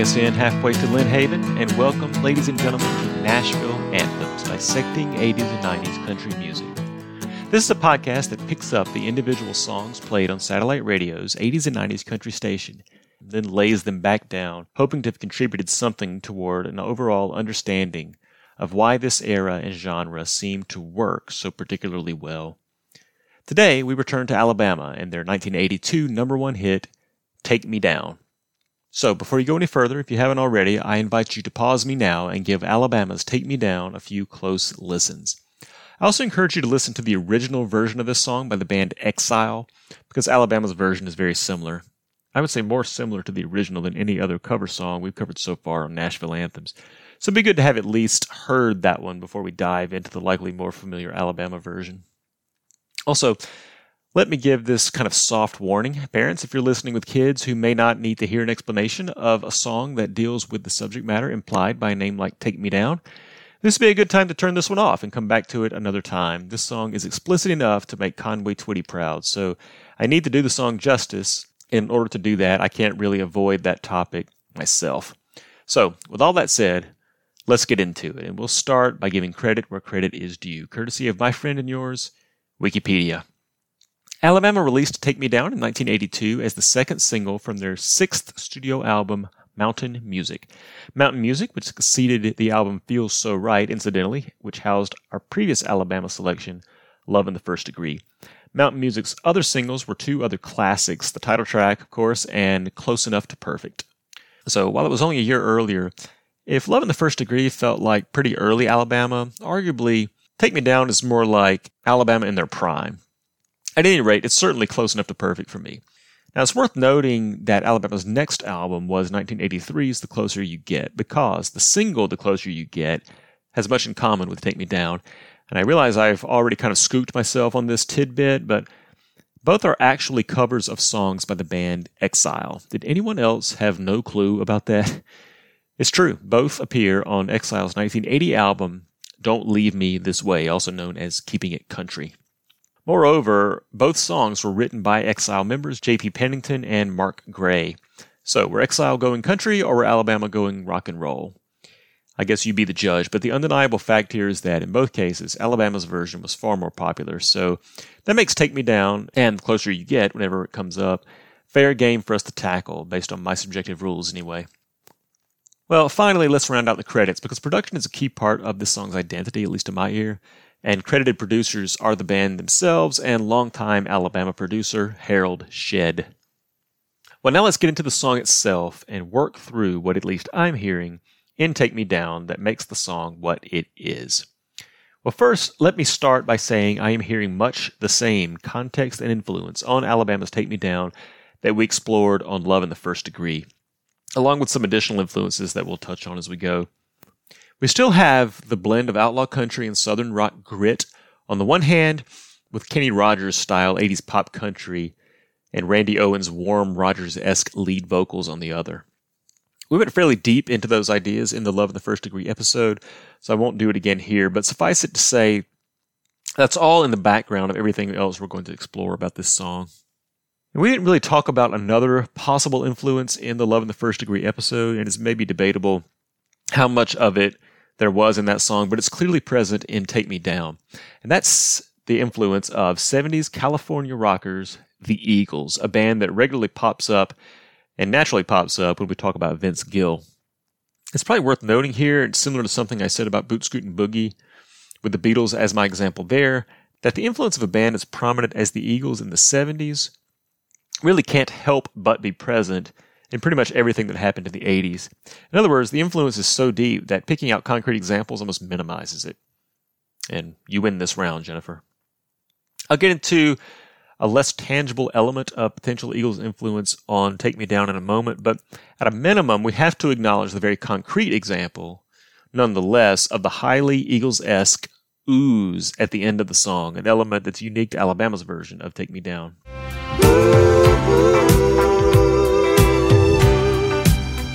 bring us in halfway to Lynn Haven, and welcome, ladies and gentlemen, to Nashville Anthems, dissecting 80s and 90s country music. This is a podcast that picks up the individual songs played on satellite radio's 80s and 90s country station, and then lays them back down, hoping to have contributed something toward an overall understanding of why this era and genre seem to work so particularly well. Today, we return to Alabama and their 1982 number one hit, Take Me Down. So, before you go any further, if you haven't already, I invite you to pause me now and give Alabama's Take Me Down a few close listens. I also encourage you to listen to the original version of this song by the band Exile, because Alabama's version is very similar. I would say more similar to the original than any other cover song we've covered so far on Nashville Anthems. So it'd be good to have at least heard that one before we dive into the likely more familiar Alabama version. Also, let me give this kind of soft warning. Parents, if you're listening with kids who may not need to hear an explanation of a song that deals with the subject matter implied by a name like Take Me Down, this would be a good time to turn this one off and come back to it another time. This song is explicit enough to make Conway Twitty proud, so I need to do the song justice. In order to do that, I can't really avoid that topic myself. So, with all that said, let's get into it. And we'll start by giving credit where credit is due, courtesy of my friend and yours, Wikipedia. Alabama released Take Me Down in 1982 as the second single from their sixth studio album, Mountain Music. Mountain Music, which succeeded the album Feels So Right, incidentally, which housed our previous Alabama selection, Love in the First Degree. Mountain Music's other singles were two other classics, the title track, of course, and Close Enough to Perfect. So while it was only a year earlier, if Love in the First Degree felt like pretty early Alabama, arguably Take Me Down is more like Alabama in their prime. At any rate, it's certainly close enough to perfect for me. Now, it's worth noting that Alabama's next album was 1983's The Closer You Get, because the single The Closer You Get has much in common with Take Me Down. And I realize I've already kind of scooped myself on this tidbit, but both are actually covers of songs by the band Exile. Did anyone else have no clue about that? It's true, both appear on Exile's 1980 album, Don't Leave Me This Way, also known as Keeping It Country. Moreover, both songs were written by Exile members J.P. Pennington and Mark Gray. So, were Exile going country or were Alabama going rock and roll? I guess you be the judge, but the undeniable fact here is that in both cases, Alabama's version was far more popular. So that makes Take Me Down, and the closer you get whenever it comes up, fair game for us to tackle, based on my subjective rules anyway. Well, finally, let's round out the credits because production is a key part of this song's identity, at least in my ear and credited producers are the band themselves and longtime Alabama producer Harold Shedd. Well, now let's get into the song itself and work through what at least I'm hearing in Take Me Down that makes the song what it is. Well, first, let me start by saying I am hearing much the same context and influence on Alabama's Take Me Down that we explored on Love in the First Degree, along with some additional influences that we'll touch on as we go. We still have the blend of outlaw country and southern rock grit on the one hand, with Kenny Rogers style 80s pop country and Randy Owen's warm Rogers esque lead vocals on the other. We went fairly deep into those ideas in the Love in the First Degree episode, so I won't do it again here, but suffice it to say, that's all in the background of everything else we're going to explore about this song. And we didn't really talk about another possible influence in the Love in the First Degree episode, and it's maybe debatable how much of it there was in that song, but it's clearly present in Take Me Down. And that's the influence of 70s California rockers, the Eagles, a band that regularly pops up and naturally pops up when we talk about Vince Gill. It's probably worth noting here, it's similar to something I said about Boot Scootin' Boogie, with the Beatles as my example there, that the influence of a band as prominent as the Eagles in the 70s really can't help but be present in pretty much everything that happened in the 80s. In other words, the influence is so deep that picking out concrete examples almost minimizes it. And you win this round, Jennifer. I'll get into a less tangible element of potential Eagles influence on Take Me Down in a moment, but at a minimum, we have to acknowledge the very concrete example, nonetheless, of the highly Eagles esque oohs at the end of the song, an element that's unique to Alabama's version of Take Me Down.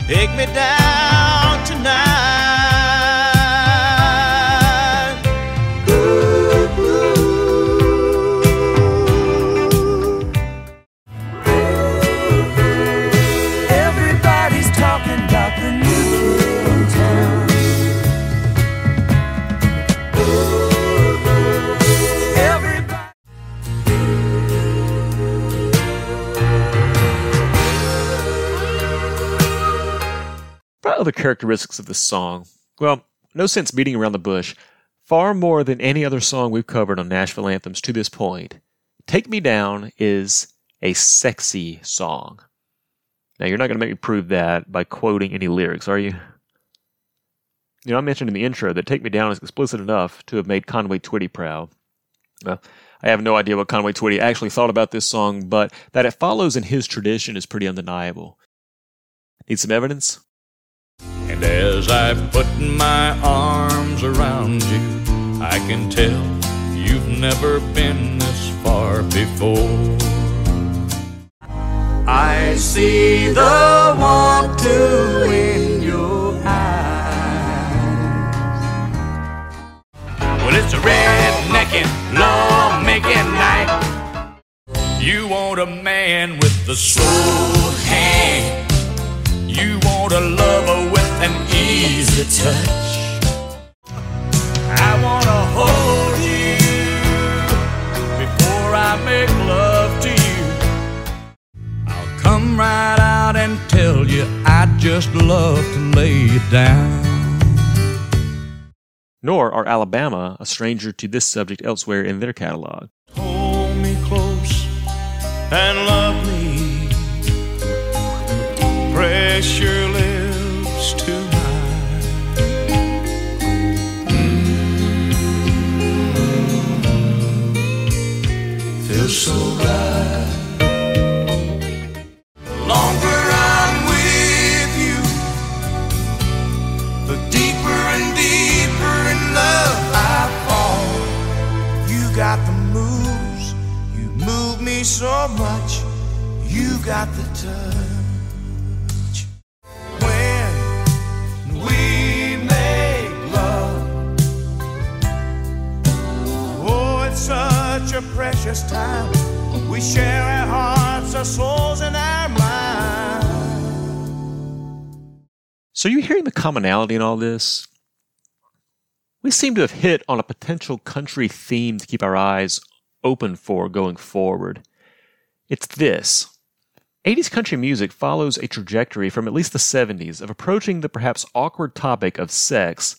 Take me down tonight. Other characteristics of this song. Well, no sense beating around the bush. Far more than any other song we've covered on Nashville Anthems to this point, Take Me Down is a sexy song. Now, you're not going to make me prove that by quoting any lyrics, are you? You know, I mentioned in the intro that Take Me Down is explicit enough to have made Conway Twitty proud. Well, I have no idea what Conway Twitty actually thought about this song, but that it follows in his tradition is pretty undeniable. Need some evidence? As I put my arms around you, I can tell you've never been this far before. I see the want to in your eyes. Well, it's a rednecking, law-making night. You want a man with the slow hand. You want a lover an touch. I wanna hold you before I make love to you. I'll come right out and tell you I'd just love to lay you down. Nor are Alabama a stranger to this subject elsewhere in their catalog. Hold me close and love me. Press so right. The longer I'm with you, the deeper and deeper in love I fall. You got the moves, you move me so much. You got the touch. Share our hearts, our souls, and our minds. So, you're hearing the commonality in all this? We seem to have hit on a potential country theme to keep our eyes open for going forward. It's this 80s country music follows a trajectory from at least the 70s of approaching the perhaps awkward topic of sex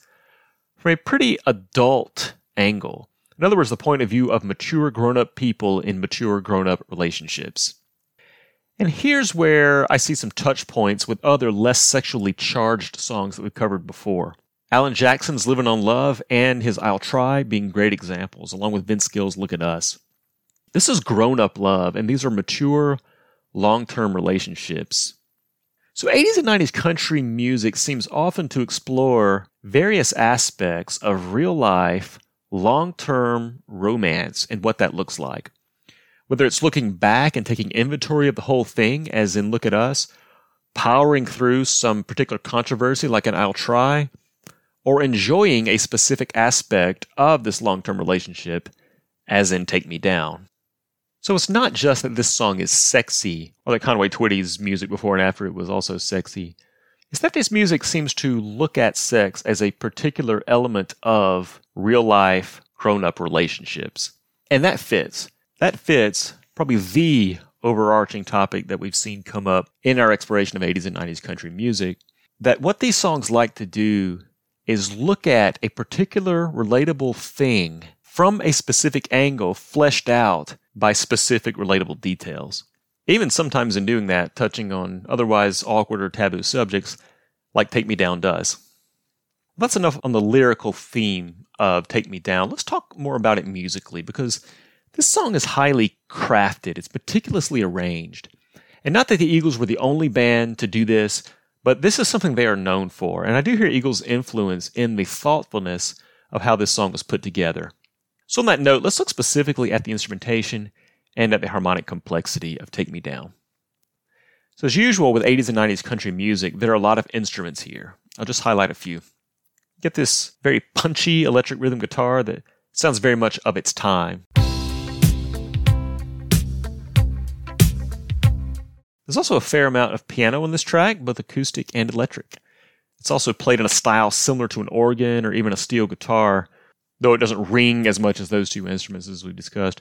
from a pretty adult angle. In other words, the point of view of mature grown up people in mature grown up relationships. And here's where I see some touch points with other less sexually charged songs that we've covered before. Alan Jackson's Living on Love and his I'll Try being great examples, along with Vince Gill's Look at Us. This is grown up love, and these are mature, long term relationships. So, 80s and 90s country music seems often to explore various aspects of real life, long term romance and what that looks like. Whether it's looking back and taking inventory of the whole thing, as in Look at Us, powering through some particular controversy like an I'll Try, or enjoying a specific aspect of this long term relationship, as in Take Me Down. So it's not just that this song is sexy, or that Conway Twitty's music before and after it was also sexy. It's that this music seems to look at sex as a particular element of real life grown up relationships. And that fits. That fits probably the overarching topic that we've seen come up in our exploration of 80s and 90s country music. That what these songs like to do is look at a particular relatable thing from a specific angle fleshed out by specific relatable details. Even sometimes in doing that, touching on otherwise awkward or taboo subjects, like Take Me Down does. That's enough on the lyrical theme of Take Me Down. Let's talk more about it musically because this song is highly crafted, it's meticulously arranged. And not that the Eagles were the only band to do this, but this is something they are known for. And I do hear Eagles' influence in the thoughtfulness of how this song was put together. So, on that note, let's look specifically at the instrumentation and at the harmonic complexity of Take Me Down. So, as usual with 80s and 90s country music, there are a lot of instruments here. I'll just highlight a few. Get this very punchy electric rhythm guitar that sounds very much of its time. There's also a fair amount of piano in this track, both acoustic and electric. It's also played in a style similar to an organ or even a steel guitar, though it doesn't ring as much as those two instruments as we've discussed.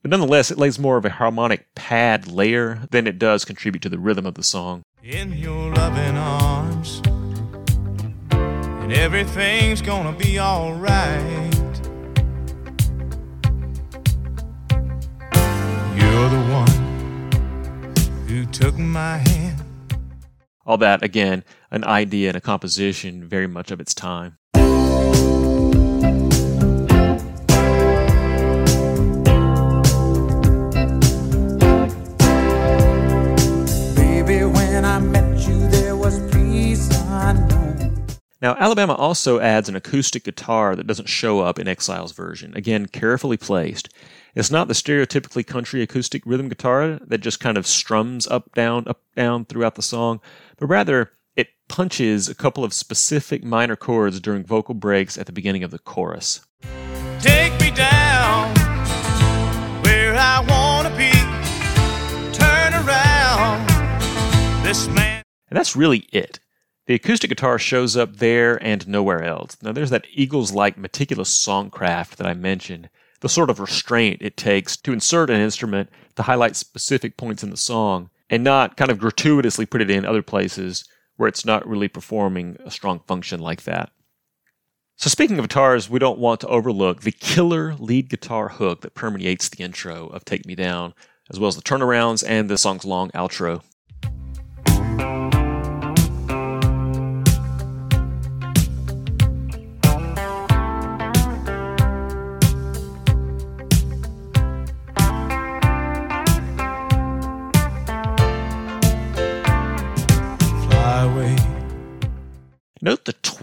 But nonetheless, it lays more of a harmonic pad layer than it does contribute to the rhythm of the song. In your loving arms, and everything's gonna be alright. You're the one who took my hand. All that, again, an idea and a composition very much of its time. When I met you, there was peace unknown. Now, Alabama also adds an acoustic guitar that doesn't show up in Exile's version. Again, carefully placed. It's not the stereotypically country acoustic rhythm guitar that just kind of strums up, down, up, down throughout the song, but rather it punches a couple of specific minor chords during vocal breaks at the beginning of the chorus. Take me down this man. And that's really it. The acoustic guitar shows up there and nowhere else. Now, there's that Eagles like meticulous songcraft that I mentioned, the sort of restraint it takes to insert an instrument to highlight specific points in the song and not kind of gratuitously put it in other places where it's not really performing a strong function like that. So, speaking of guitars, we don't want to overlook the killer lead guitar hook that permeates the intro of Take Me Down, as well as the turnarounds and the song's long outro.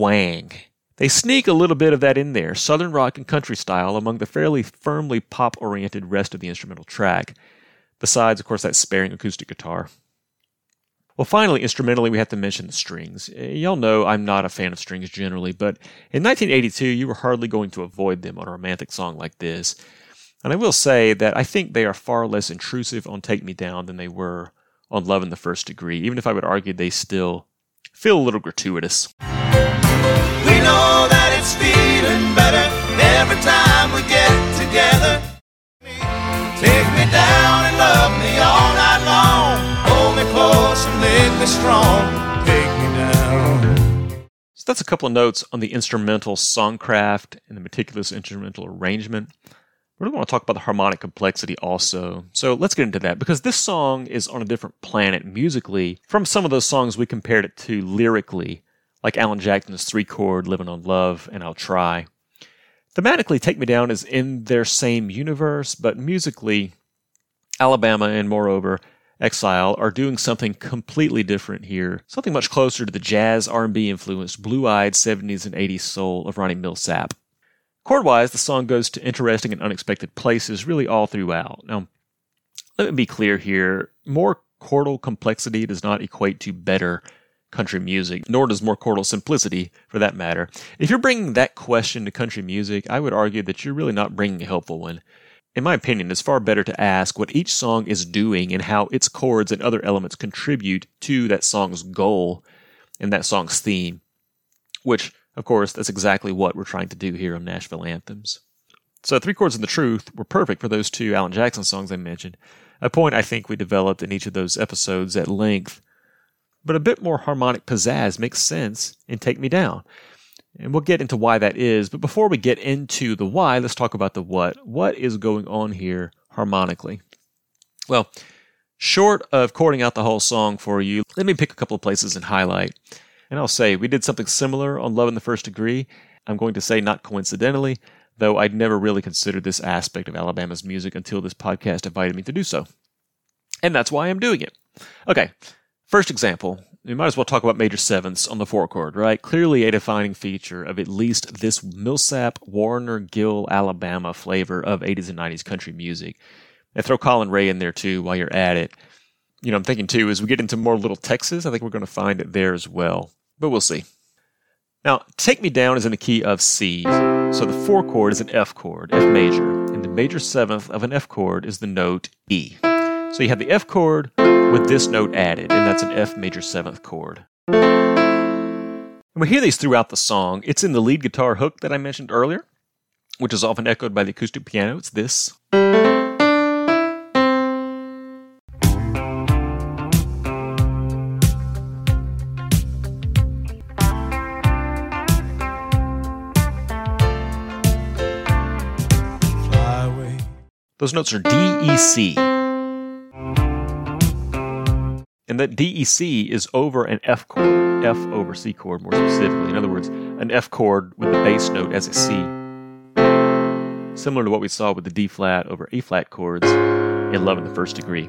Twang. They sneak a little bit of that in there, southern rock and country style, among the fairly firmly pop oriented rest of the instrumental track, besides, of course, that sparing acoustic guitar. Well, finally, instrumentally, we have to mention the strings. Uh, Y'all know I'm not a fan of strings generally, but in 1982, you were hardly going to avoid them on a romantic song like this. And I will say that I think they are far less intrusive on Take Me Down than they were on Love in the First Degree, even if I would argue they still feel a little gratuitous. We know that it's feeling better every time we get together. Take me down and love me all night long. Hold me close and make me strong. Take me down. So that's a couple of notes on the instrumental songcraft and the meticulous instrumental arrangement. We really want to talk about the harmonic complexity also. So let's get into that because this song is on a different planet musically from some of those songs we compared it to lyrically, like Alan Jackson's three chord Living on Love and I'll Try. Thematically, Take Me Down is in their same universe, but musically, Alabama and moreover, Exile are doing something completely different here, something much closer to the jazz R&B influenced blue-eyed 70s and 80s soul of Ronnie Milsap. Chord-wise, the song goes to interesting and unexpected places really all throughout. Now, let me be clear here, more chordal complexity does not equate to better country music, nor does more chordal simplicity, for that matter. If you're bringing that question to country music, I would argue that you're really not bringing a helpful one. In my opinion, it's far better to ask what each song is doing and how its chords and other elements contribute to that song's goal and that song's theme, which, of course, that's exactly what we're trying to do here on Nashville Anthems. So, Three Chords and the Truth were perfect for those two Alan Jackson songs I mentioned, a point I think we developed in each of those episodes at length. But a bit more harmonic pizzazz makes sense in Take Me Down. And we'll get into why that is. But before we get into the why, let's talk about the what. What is going on here harmonically? Well, short of chording out the whole song for you, let me pick a couple of places and highlight. And I'll say we did something similar on Love in the First Degree. I'm going to say not coincidentally, though I'd never really considered this aspect of Alabama's music until this podcast invited me to do so. And that's why I'm doing it. Okay, first example. We might as well talk about major sevenths on the four chord, right? Clearly a defining feature of at least this Milsap, Wariner, Gill, Alabama flavor of 80s and 90s country music. And throw Collin Raye in there too while you're at it. You know, I'm thinking too, as we get into more Little Texas, I think we're going to find it there as well. But we'll see. Now, Take Me Down is in the key of C. So the four chord is an F chord, F major, and the major seventh of an F chord is the note E. So you have the F chord with this note added, and that's an F major seventh chord. And we hear these throughout the song. It's in the lead guitar hook that I mentioned earlier, which is often echoed by the acoustic piano. It's this. Those notes are D, E, C. And that DEC is over an F chord, F over C chord more specifically. In other words, an F chord with the bass note as a C. Similar to what we saw with the D flat over A flat chords in Love in the First Degree.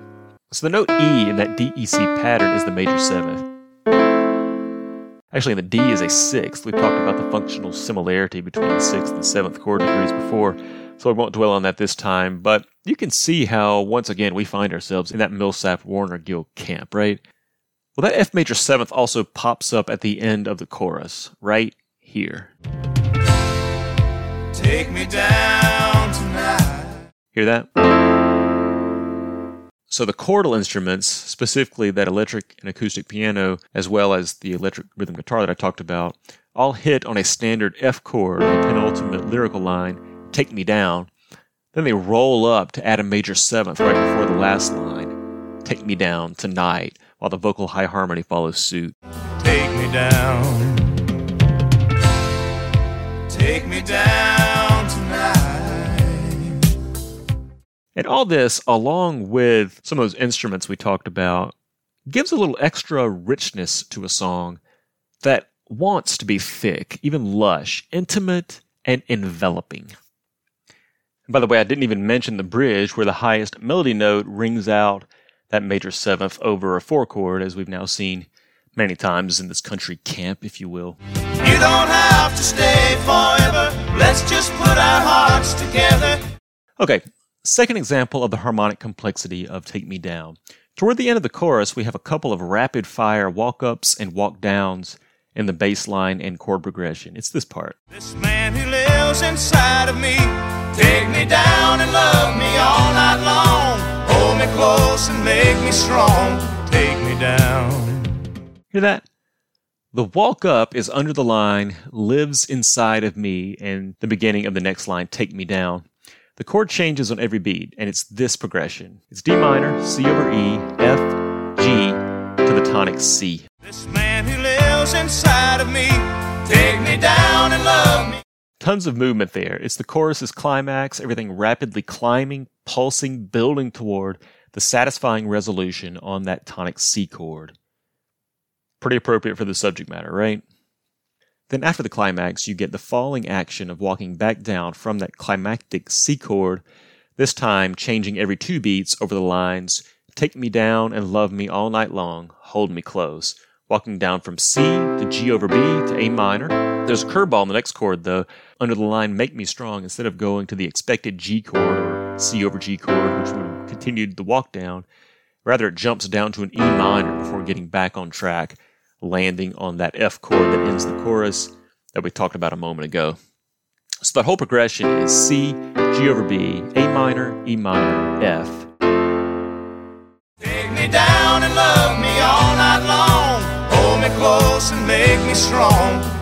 So the note E in that DEC pattern is the major seventh. Actually, the D is a sixth. We've talked about the functional similarity between the sixth and seventh chord degrees before, so I won't dwell on that this time. But you can see how, once again, we find ourselves in that Milsap Wariner Gill camp, right? Well, that F major seventh also pops up at the end of the chorus, right here. Take me down tonight. Hear that? So the chordal instruments, specifically that electric and acoustic piano, as well as the electric rhythm guitar that I talked about, all hit on a standard F chord the penultimate lyrical line, Take Me Down. Then they roll up to add a major seventh right before the last line, Take Me Down Tonight, while the vocal high harmony follows suit. Take me down. Take me down tonight. And all this, along with some of those instruments we talked about, gives a little extra richness to a song that wants to be thick, even lush, intimate, and enveloping. And by the way, I didn't even mention the bridge where the highest melody note rings out that major seventh over a four chord, as we've now seen many times in this country camp, if you will. You don't have to stay forever. Let's just put our hearts together. Okay, second example of the harmonic complexity of Take Me Down. Toward the end of the chorus, we have a couple of rapid fire walk ups and walk downs in the bass line and chord progression. It's this part. This man who lives inside of me, take me down and love me all night long. Hold me close and make me strong. Take me down. Hear that? The walk up is under the line, lives inside of me, and the beginning of the next line, take me down. The chord changes on every beat, and it's this progression. It's D minor, C over E, F, G, to the tonic C. This man who lives inside of me, take me down and love me. Tons of movement there. It's the chorus's climax, everything rapidly climbing, pulsing, building toward the satisfying resolution on that tonic C chord. Pretty appropriate for the subject matter, right? Then after the climax, you get the falling action of walking back down from that climactic C chord, this time changing every two beats over the lines, take me down and love me all night long, hold me close, walking down from C to G over B to A minor. There's a curveball in the next chord, though, under the line make me strong, instead of going to the expected G chord or C over G chord, which would have continued the walk down. Rather, it jumps down to an E minor before getting back on track, landing on that F chord that ends the chorus that we talked about a moment ago. So that whole progression is C, G over B, A minor, E minor, F. Me down and love me all night long. Hold me close and make me strong.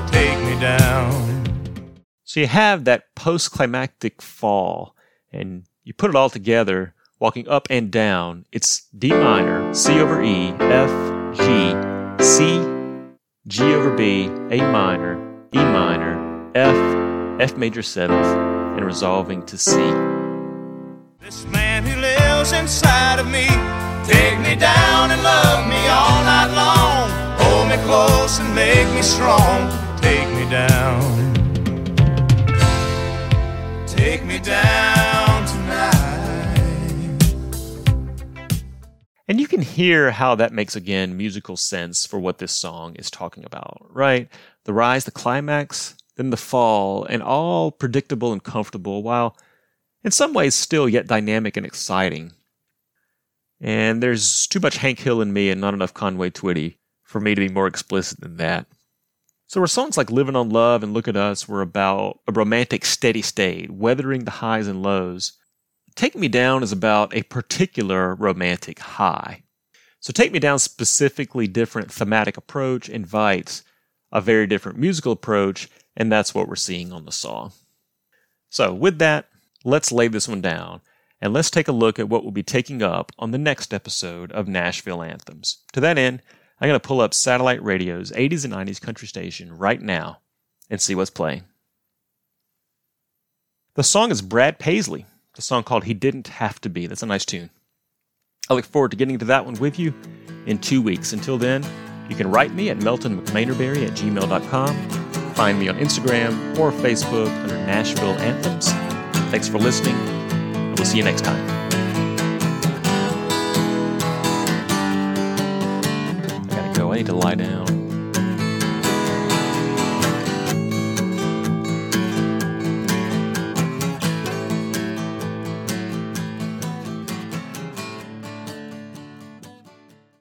Take me down. So you have that post climactic fall, and you put it all together, walking up and down. It's D minor, C over E, F, G, C, G over B, A minor, E minor, F, F major seventh, and resolving to C. This man who lives inside of me, take me down and love me all night long. Hold me close and make me strong. Take me down. Take me down tonight. And you can hear how that makes, again, musical sense for what this song is talking about, right? The rise, the climax, then the fall, and all predictable and comfortable, while in some ways still yet dynamic and exciting. And there's too much Hank Hill in me and not enough Conway Twitty for me to be more explicit than that. So, our songs like Living on Love and Look at Us were about a romantic steady state, weathering the highs and lows, Take Me Down is about a particular romantic high. So, Take Me Down specifically different thematic approach invites a very different musical approach, and that's what we're seeing on the song. So, with that, let's lay this one down and let's take a look at what we'll be taking up on the next episode of Nashville Anthems. To that end, I'm going to pull up Satellite Radio's 80s and 90s country station right now and see what's playing. The song is Brad Paisley the song called He Didn't Have to Be. That's a nice tune. I look forward to getting to that one with you in two weeks. Until then, you can write me at meltonmcmanerberry at gmail.com. Find me on Instagram or Facebook under Nashville Anthems. Thanks for listening, and we'll see you next time. To lie down.